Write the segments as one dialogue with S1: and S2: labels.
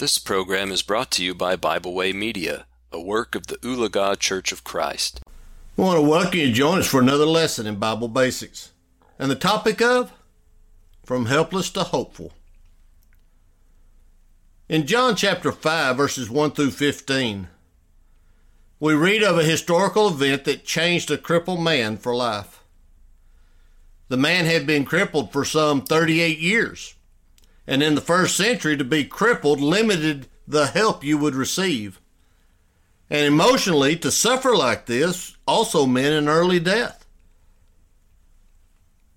S1: This program is brought to you by Bible Way Media, a work of the Oologah Church of Christ.
S2: I want to welcome you to join us for another lesson in Bible Basics. And the topic of From Helpless to Hopeful. In John chapter 5, verses 1 through 15, we read of a historical event that changed a crippled man for life. The man had been crippled for some 38 years, and in the first century, to be crippled limited the help you would receive. And emotionally, to suffer like this also meant an early death.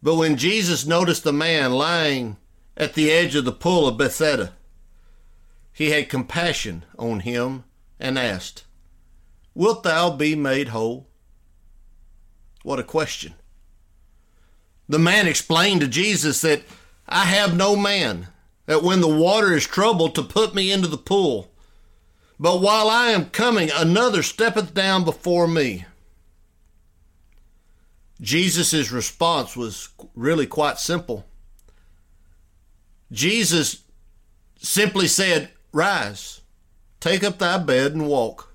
S2: But when Jesus noticed the man lying at the edge of the pool of Bethesda, he had compassion on him and asked, Wilt thou be made whole? What a question. The man explained to Jesus that I have no man, that when the water is troubled to put me into the pool. But while I am coming, another steppeth down before me. Jesus' response was really quite simple. Jesus simply said, Rise, take up thy bed and walk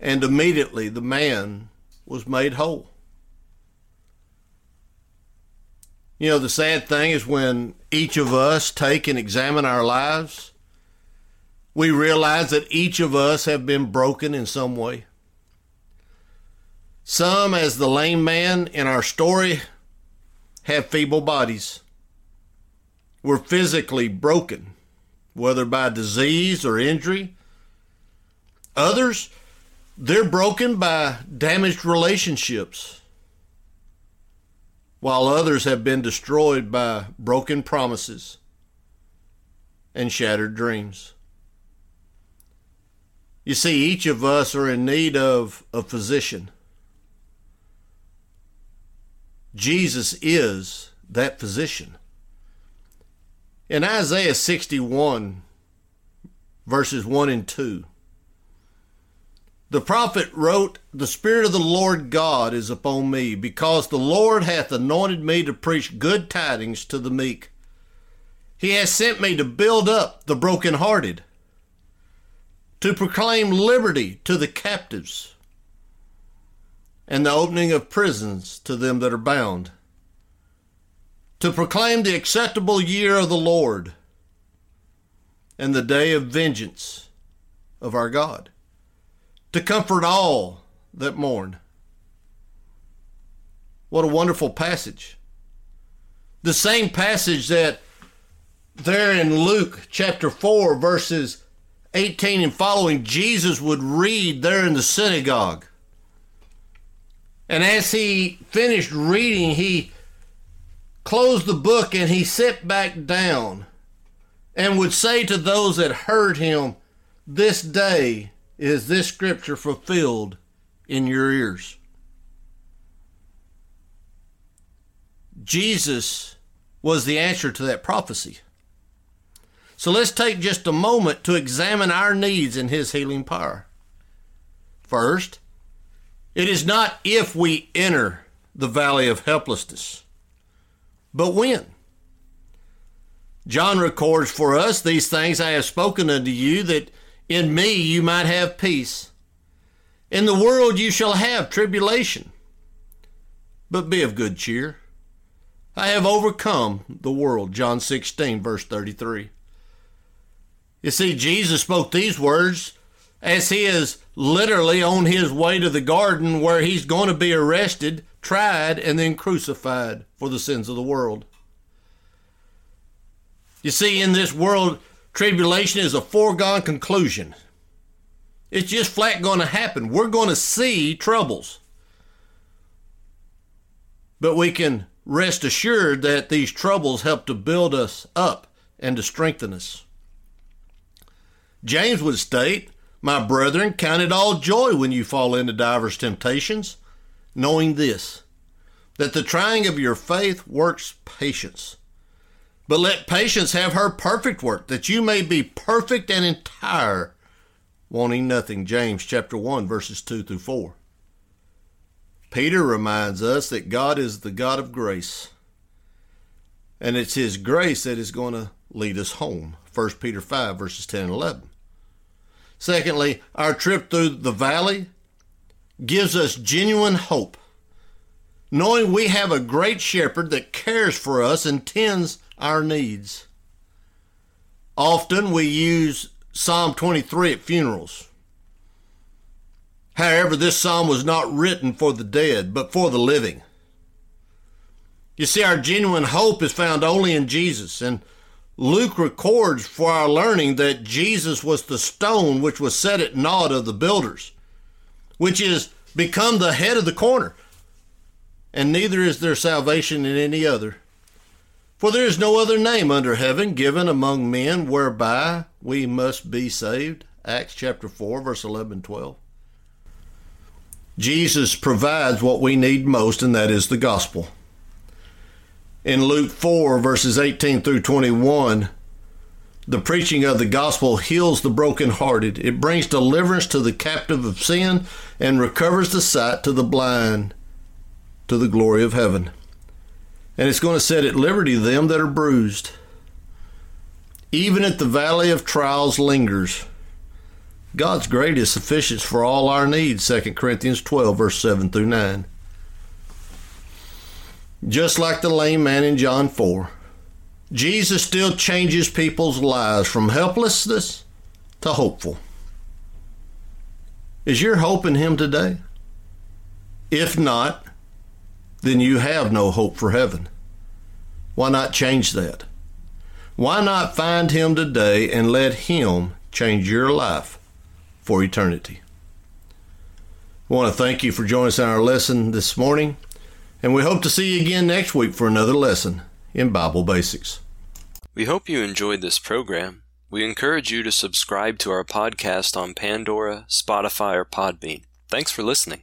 S2: and immediately the man was made whole. You know, the sad thing is when each of us take and examine our lives, we realize that each of us have been broken in some way. Some, as the lame man in our story, have feeble bodies. We're physically broken, whether by disease or injury. Others, they're broken by damaged relationships, while others have been destroyed by broken promises and shattered dreams. You see, each of us are in need of a physician. Jesus is that physician. In Isaiah 61, verses 1 and 2, the prophet wrote, The Spirit of the Lord God is upon me, because the Lord hath anointed me to preach good tidings to the meek. He has sent me to build up the brokenhearted, to proclaim liberty to the captives, and the opening of prisons to them that are bound, to proclaim the acceptable year of the Lord, and the day of vengeance of our God to comfort all that mourn. What a wonderful passage. The same passage that there in Luke chapter 4, verses 18 and following, Jesus would read there in the synagogue. And as he finished reading, he closed the book and he sat back down and would say to those that heard him, This day is this scripture fulfilled in your ears? Jesus was the answer to that prophecy. So let's take just a moment to examine our needs in His healing power. First, it is not if we enter the valley of helplessness, but when. John records for us these things I have spoken unto you that in me you might have peace. In the world you shall have tribulation. But be of good cheer. I have overcome the world. John 16, verse 33. You see, Jesus spoke these words as he is literally on his way to the garden where he's going to be arrested, tried, and then crucified for the sins of the world. You see, in this world, tribulation is a foregone conclusion. It's just flat going to happen. We're going to see troubles. But we can rest assured that these troubles help to build us up and to strengthen us. James would state, My brethren, count it all joy when you fall into divers temptations, knowing this, that the trying of your faith works patience. But let patience have her perfect work, that you may be perfect and entire, wanting nothing. James chapter 1, verses 2 through 4. Peter reminds us that God is the God of grace, and it's His grace that is going to lead us home. 1 Peter 5, verses 10 and 11. Secondly, our trip through the valley gives us genuine hope, knowing we have a great shepherd that cares for us and tends our needs. Often we use Psalm 23 at funerals. However, this psalm was not written for the dead, but for the living. You see, our genuine hope is found only in Jesus, and Luke records for our learning that Jesus was the stone which was set at naught of the builders, which is become the head of the corner, and neither is there salvation in any other. For there is no other name under heaven given among men whereby we must be saved. Acts chapter 4, verse 11 12. Jesus provides what we need most, and that is the gospel. In Luke 4, verses 18 through 21, the preaching of the gospel heals the brokenhearted. It brings deliverance to the captive of sin and recovers the sight to the blind to the glory of heaven. And it's going to set at liberty them that are bruised. Even if the valley of trials lingers, God's grace is sufficient for all our needs, 2 Corinthians 12, verse 7 through 9. Just like the lame man in John 4, Jesus still changes people's lives from helplessness to hopeful. Is your hope in Him today? If not, then you have no hope for heaven. Why not change that? Why not find Him today and let Him change your life for eternity? I want to thank you for joining us in our lesson this morning, and we hope to see you again next week for another lesson in Bible Basics.
S1: We hope you enjoyed this program. We encourage you to subscribe to our podcast on Pandora, Spotify, or Podbean. Thanks for listening.